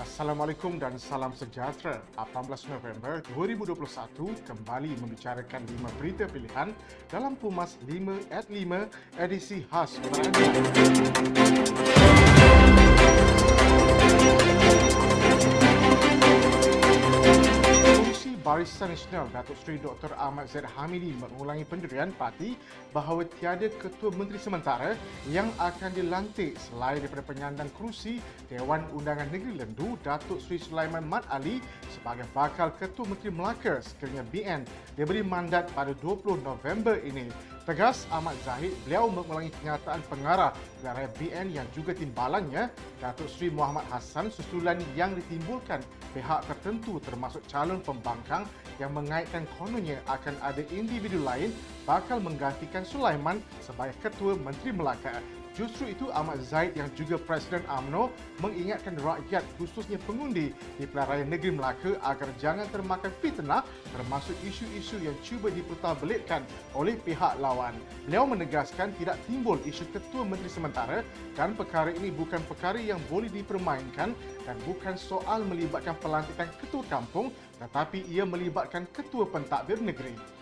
Assalamualaikum dan salam sejahtera. 18 November 2021 kembali membicarakan lima berita pilihan dalam Pumas 5 at 5 edisi khas Barisan Nasional Datuk Seri Dr. Ahmad Zaid Hamidi mengulangi pendirian parti bahawa tiada ketua menteri sementara yang akan dilantik selain daripada penyandang kerusi Dewan Undangan Negeri Lendu Datuk Seri Sulaiman Mat Ali sebagai bakal ketua menteri Melaka sekiranya BN diberi mandat pada 20 November ini. Tegas Ahmad Zahid, beliau mengulangi kenyataan pengarah negara BN yang juga timbalannya Datuk Seri Muhammad Hassan susulan yang ditimbulkan pihak tertentu termasuk calon pembangkang yang mengaitkan kononnya akan ada individu lain bakal menggantikan Sulaiman sebagai Ketua Menteri Melaka. Justru itu Ahmad Zaid yang juga Presiden AMNO mengingatkan rakyat khususnya pengundi di Pelaraya Negeri Melaka agar jangan termakan fitnah termasuk isu-isu yang cuba dipertabelitkan oleh pihak lawan. Beliau menegaskan tidak timbul isu Ketua Menteri Sementara dan perkara ini bukan perkara yang boleh dipermainkan dan bukan soal melibatkan pelantikan Ketua Kampung tetapi ia melibatkan Ketua Pentadbir Negeri.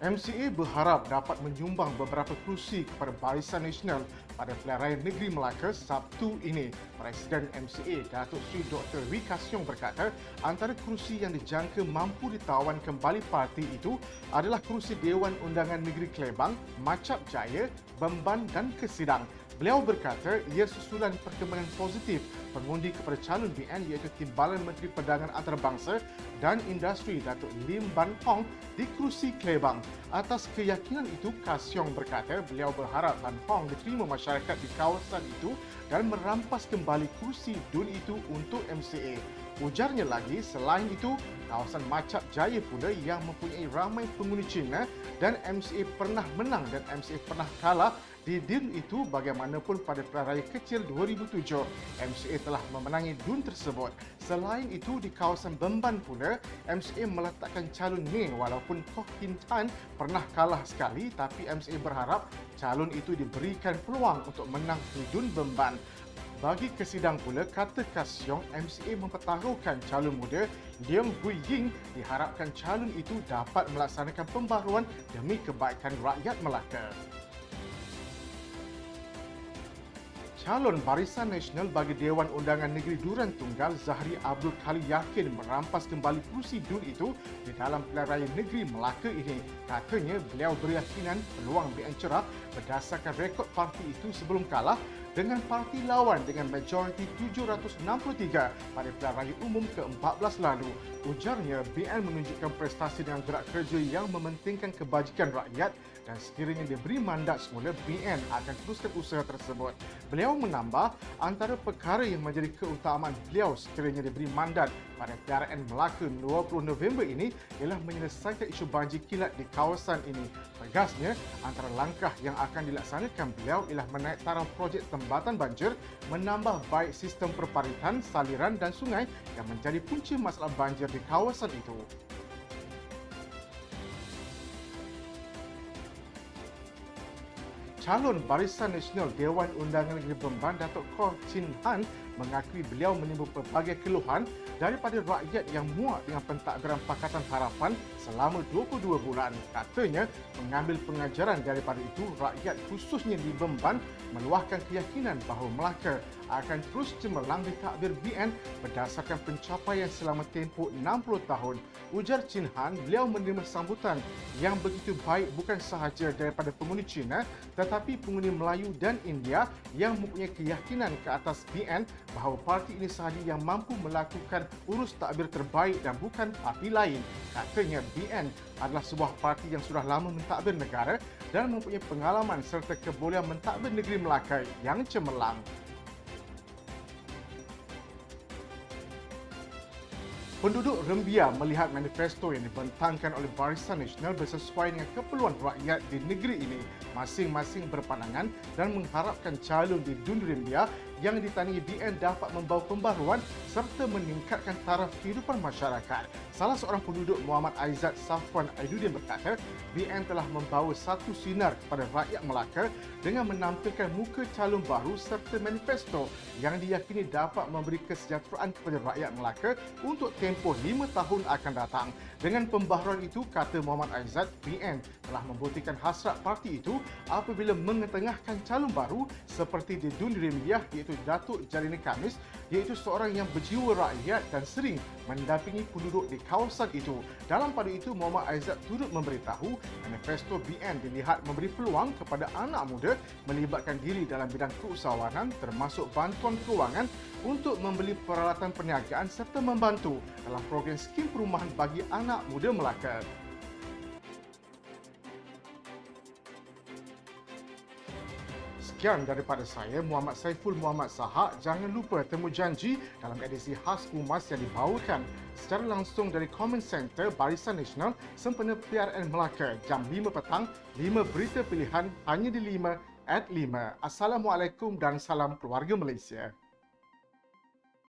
MCA berharap dapat menyumbang beberapa kerusi kepada Barisan Nasional pada Pilihan Negeri Melaka Sabtu ini. Presiden MCA Datuk Seri Dr. Wee Kasyong berkata antara kerusi yang dijangka mampu ditawan kembali parti itu adalah kerusi Dewan Undangan Negeri Kelebang, Macap Jaya, Bemban dan Kesidang. Beliau berkata ia susulan perkembangan positif pengundi kepada calon BN iaitu Timbalan Menteri Perdagangan Antarabangsa dan Industri Datuk Lim Ban Hong di kerusi Kelebang. Atas keyakinan itu, Kasyong berkata beliau berharap Ban Hong diterima masyarakat di kawasan itu dan merampas kembali kerusi DUN itu untuk MCA. Ujarnya lagi, selain itu, kawasan Macap Jaya pula yang mempunyai ramai penghuni Cina dan MCA pernah menang dan MCA pernah kalah di DUN itu bagaimanapun pada Pilihan Kecil 2007, MCA telah memenangi DUN tersebut. Selain itu, di kawasan Bemban pula, MCA meletakkan calon Ning walaupun Koh Hin Tan pernah kalah sekali tapi MCA berharap calon itu diberikan peluang untuk menang di DUN Bemban. Bagi kesidang pula, kata Kasyong, MCA mempertaruhkan calon muda Leong Hui Ying diharapkan calon itu dapat melaksanakan pembaruan demi kebaikan rakyat Melaka. Calon Barisan Nasional bagi Dewan Undangan Negeri Duran Tunggal Zahri Abdul Khalil yakin merampas kembali kursi DUN itu di dalam pilihan raya negeri Melaka ini. Katanya beliau beryakinan peluang BN cerah berdasarkan rekod parti itu sebelum kalah dengan parti lawan dengan majoriti 763 pada pilihan raya umum ke-14 lalu. Ujarnya, BN menunjukkan prestasi dengan gerak kerja yang mementingkan kebajikan rakyat dan sekiranya diberi mandat semula, BN akan teruskan usaha tersebut. Beliau menambah, antara perkara yang menjadi keutamaan beliau sekiranya diberi mandat pada PRN Melaka 20 November ini ialah menyelesaikan isu banjir kilat di kawasan ini. Tegasnya, antara langkah yang akan dilaksanakan beliau ialah menaik taraf projek tembatan banjir, menambah baik sistem perparitan, saliran dan sungai yang menjadi punca masalah banjir di kawasan itu. calon Barisan Nasional Dewan Undangan Negeri Bemban Datuk Koh Chin Han mengakui beliau menimbul pelbagai keluhan daripada rakyat yang muak dengan pentadbiran Pakatan Harapan selama 22 bulan. Katanya, mengambil pengajaran daripada itu, rakyat khususnya di Bemban meluahkan keyakinan bahawa Melaka akan terus cemerlang di takbir BN berdasarkan pencapaian selama tempoh 60 tahun. Ujar Chin Han, beliau menerima sambutan yang begitu baik bukan sahaja daripada penghuni Cina tetapi penghuni Melayu dan India yang mempunyai keyakinan ke atas BN bahawa parti ini sahaja yang mampu melakukan urus takbir terbaik dan bukan parti lain. Katanya BN adalah sebuah parti yang sudah lama mentadbir negara dan mempunyai pengalaman serta kebolehan mentadbir negeri Melaka yang cemerlang. Penduduk Rembia melihat manifesto yang dibentangkan oleh Barisan Nasional bersesuaian dengan keperluan rakyat di negeri ini masing-masing berpandangan dan mengharapkan calon di Dun Rembia yang ditandingi BN dapat membawa pembaruan serta meningkatkan taraf kehidupan masyarakat. Salah seorang penduduk Muhammad Aizat Safwan Aidudin berkata, BN telah membawa satu sinar kepada rakyat Melaka dengan menampilkan muka calon baru serta manifesto yang diyakini dapat memberi kesejahteraan kepada rakyat Melaka untuk tempoh lima tahun akan datang. Dengan pembaharuan itu, kata Muhammad Aizat, BN telah membuktikan hasrat parti itu apabila mengetengahkan calon baru seperti di dunia media iaitu Datuk Jalini Kamis iaitu seorang yang berjiwa rakyat dan sering mendampingi penduduk di kawasan itu. Dalam pada itu, Muhammad Aizat turut memberitahu manifesto BN dilihat memberi peluang kepada anak muda melibatkan diri dalam bidang keusahawanan termasuk bantuan kewangan untuk membeli peralatan perniagaan serta membantu dalam program skim perumahan bagi anak muda Melaka. Sekian daripada saya, Muhammad Saiful Muhammad Sahak. Jangan lupa temu janji dalam edisi khas Umas yang dibawakan secara langsung dari Common Center Barisan Nasional sempena PRN Melaka jam 5 petang, 5 berita pilihan hanya di 5 at 5. Assalamualaikum dan salam keluarga Malaysia.